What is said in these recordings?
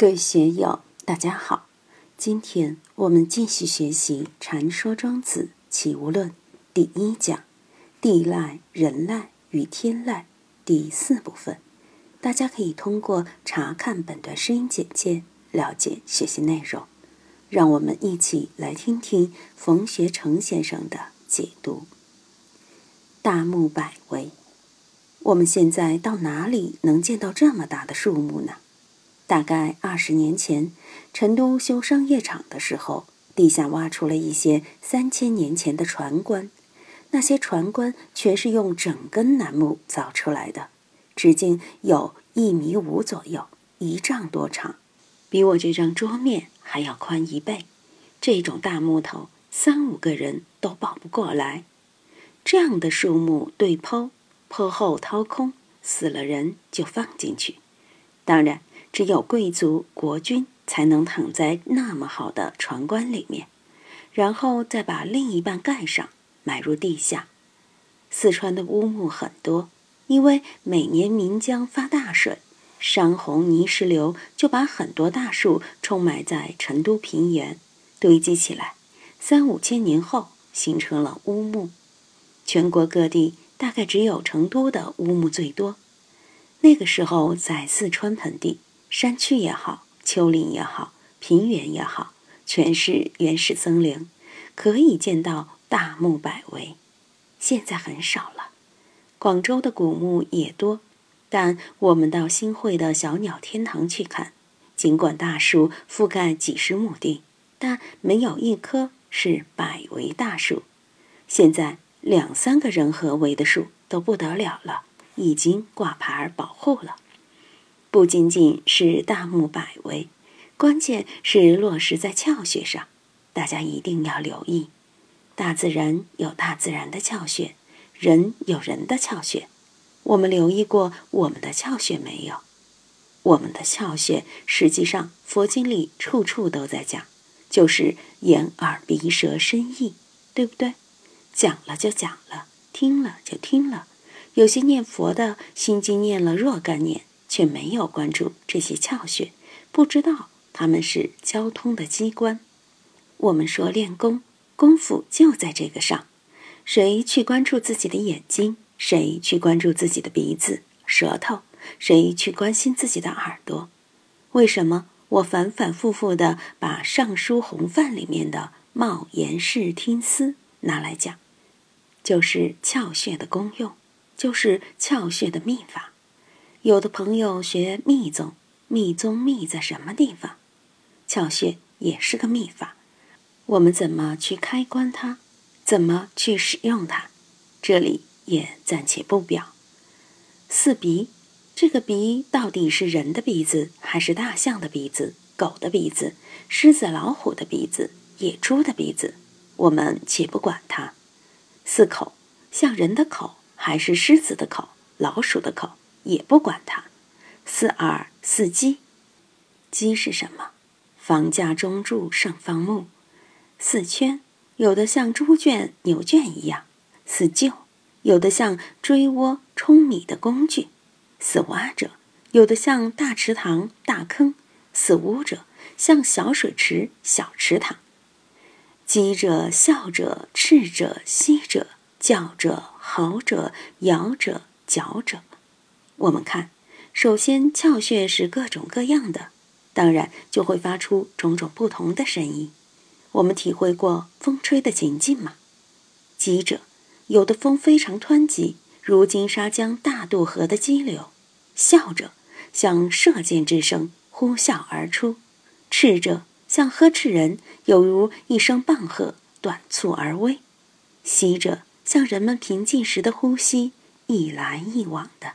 各位学友，大家好！今天我们继续学习《禅说庄子齐物论》第一讲“地赖、人赖与天赖”第四部分。大家可以通过查看本段声音简介了解学习内容。让我们一起来听听冯学成先生的解读。大木百围，我们现在到哪里能见到这么大的树木呢？大概二十年前，成都修商业场的时候，地下挖出了一些三千年前的船棺。那些船棺全是用整根楠木凿出来的，直径有一米五左右，一丈多长，比我这张桌面还要宽一倍。这种大木头，三五个人都抱不过来。这样的树木对剖，剖后掏空，死了人就放进去。当然。只有贵族国君才能躺在那么好的船棺里面，然后再把另一半盖上，埋入地下。四川的乌木很多，因为每年岷江发大水，山洪泥石流就把很多大树冲埋在成都平原，堆积起来，三五千年后形成了乌木。全国各地大概只有成都的乌木最多。那个时候在四川盆地。山区也好，丘陵也好，平原也好，全是原始森林，可以见到大木百围。现在很少了。广州的古木也多，但我们到新会的小鸟天堂去看，尽管大树覆盖几十亩地，但没有一棵是百围大树。现在两三个人合围的树都不得了了，已经挂牌保护了。不仅仅是大目百围，关键是落实在窍穴上。大家一定要留意，大自然有大自然的窍穴，人有人的窍穴。我们留意过我们的窍穴没有？我们的窍穴，实际上佛经里处处都在讲，就是眼、耳、鼻、舌、身、意，对不对？讲了就讲了，听了就听了。有些念佛的心经念了若干年。却没有关注这些窍穴，不知道他们是交通的机关。我们说练功，功夫就在这个上。谁去关注自己的眼睛，谁去关注自己的鼻子、舌头，谁去关心自己的耳朵？为什么我反反复复的把《尚书洪范》里面的“冒言视听思”拿来讲？就是窍穴的功用，就是窍穴的秘法。有的朋友学密宗，密宗密在什么地方？窍穴也是个秘法，我们怎么去开关它？怎么去使用它？这里也暂且不表。四鼻，这个鼻到底是人的鼻子，还是大象的鼻子、狗的鼻子、狮子、老虎的鼻子、野猪的鼻子？我们且不管它。四口，像人的口，还是狮子的口、老鼠的口？也不管它，似耳似鸡，鸡是什么？房架中柱上方木。四圈，有的像猪圈、牛圈一样。四臼，有的像锥窝冲米的工具。四挖者，有的像大池塘、大坑。四污者，像小水池、小池塘。鸡者、笑者、赤者、息者、叫者、嚎者、摇者、嚼者。我们看，首先窍穴是各种各样的，当然就会发出种种不同的声音。我们体会过风吹的情境吗？急者，有的风非常湍急，如金沙江大渡河的激流；笑者，像射箭之声呼啸而出；斥者，像呵斥人，有如一声棒喝，短促而微；息者，像人们平静时的呼吸，一来一往的。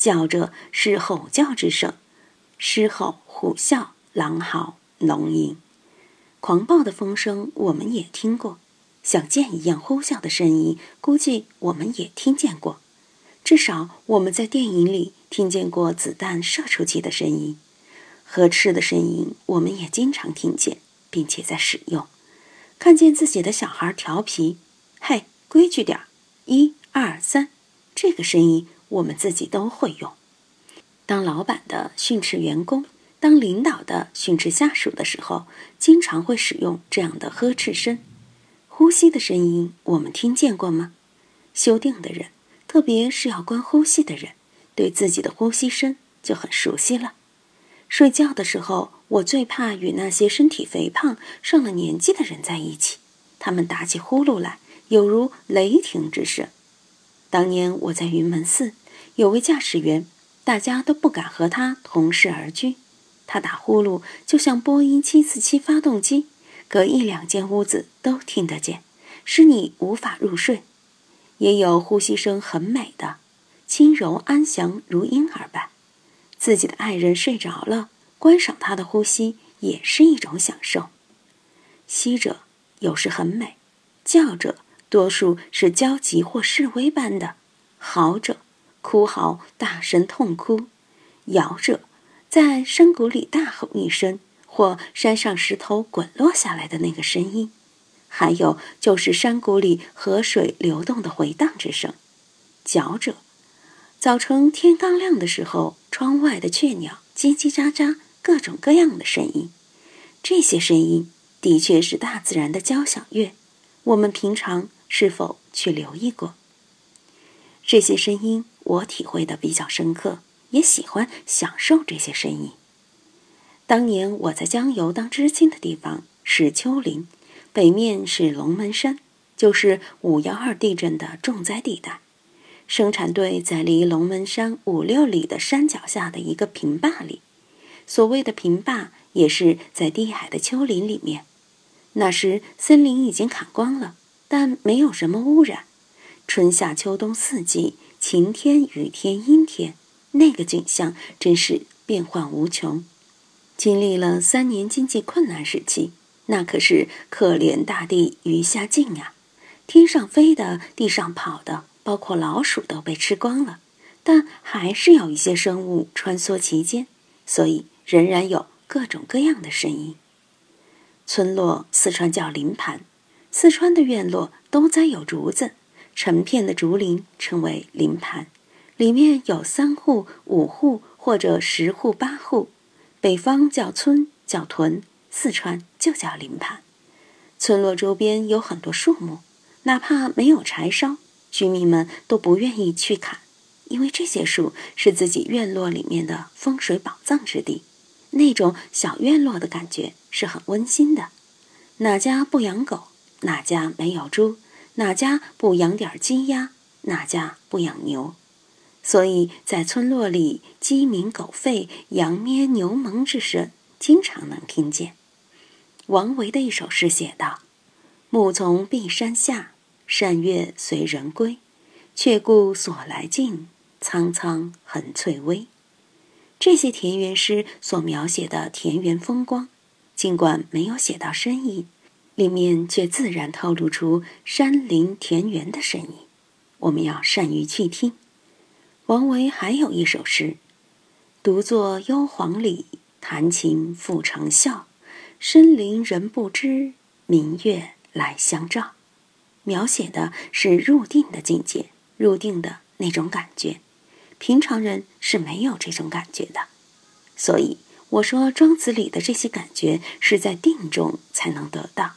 叫着是吼叫之声，狮吼、虎啸、狼嚎、龙吟，狂暴的风声我们也听过，像箭一样呼啸的声音，估计我们也听见过。至少我们在电影里听见过子弹射出去的声音，呵斥的声音我们也经常听见，并且在使用。看见自己的小孩调皮，嘿，规矩点儿，一二三，这个声音。我们自己都会用。当老板的训斥员工，当领导的训斥下属的时候，经常会使用这样的呵斥声。呼吸的声音，我们听见过吗？修定的人，特别是要观呼吸的人，对自己的呼吸声就很熟悉了。睡觉的时候，我最怕与那些身体肥胖、上了年纪的人在一起，他们打起呼噜来，有如雷霆之声。当年我在云门寺，有位驾驶员，大家都不敢和他同室而居。他打呼噜就像波音七四七发动机，隔一两间屋子都听得见，使你无法入睡。也有呼吸声很美的，轻柔安详如婴儿般。自己的爱人睡着了，观赏他的呼吸也是一种享受。吸者有时很美，叫者多数是焦急或示威般的，嚎着哭嚎，大声痛哭，摇着。在山谷里大吼一声，或山上石头滚落下来的那个声音，还有就是山谷里河水流动的回荡之声，嚼着。早晨天刚亮的时候，窗外的雀鸟叽叽喳喳，各种各样的声音。这些声音的确是大自然的交响乐。我们平常是否去留意过？这些声音我体会的比较深刻。也喜欢享受这些声音。当年我在江油当知青的地方是丘陵，北面是龙门山，就是五幺二地震的重灾地带。生产队在离龙门山五六里的山脚下的一个平坝里，所谓的平坝也是在低矮的丘陵里面。那时森林已经砍光了，但没有什么污染，春夏秋冬四季，晴天雨天阴天。那个景象真是变幻无穷，经历了三年经济困难时期，那可是可怜大地鱼虾尽啊！天上飞的，地上跑的，包括老鼠都被吃光了，但还是有一些生物穿梭其间，所以仍然有各种各样的声音。村落四川叫林盘，四川的院落都栽有竹子，成片的竹林称为林盘。里面有三户、五户或者十户、八户，北方叫村叫屯，四川就叫林盘。村落周边有很多树木，哪怕没有柴烧，居民们都不愿意去砍，因为这些树是自己院落里面的风水宝藏之地。那种小院落的感觉是很温馨的。哪家不养狗？哪家没有猪？哪家不养点鸡鸭？哪家不养牛？所以在村落里，鸡鸣狗吠、羊咩牛哞之声经常能听见。王维的一首诗写道：“暮从碧山下，山月随人归。却顾所来径，苍苍横翠微。”这些田园诗所描写的田园风光，尽管没有写到深意，里面却自然透露出山林田园的声音。我们要善于去听。王维还有一首诗：“独坐幽篁里，弹琴复长啸。深林人不知，明月来相照。”描写的是入定的境界，入定的那种感觉。平常人是没有这种感觉的。所以我说，庄子里的这些感觉是在定中才能得到。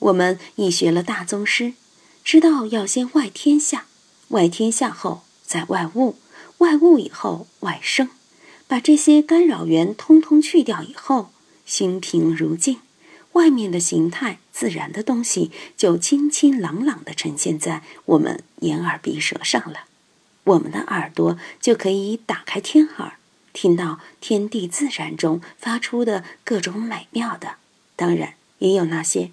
我们已学了大宗师，知道要先外天下，外天下后。在外物，外物以后外生，把这些干扰源通通去掉以后，心平如镜，外面的形态自然的东西就清清朗朗的呈现在我们眼耳鼻舌上了。我们的耳朵就可以打开天耳，听到天地自然中发出的各种美妙的，当然也有那些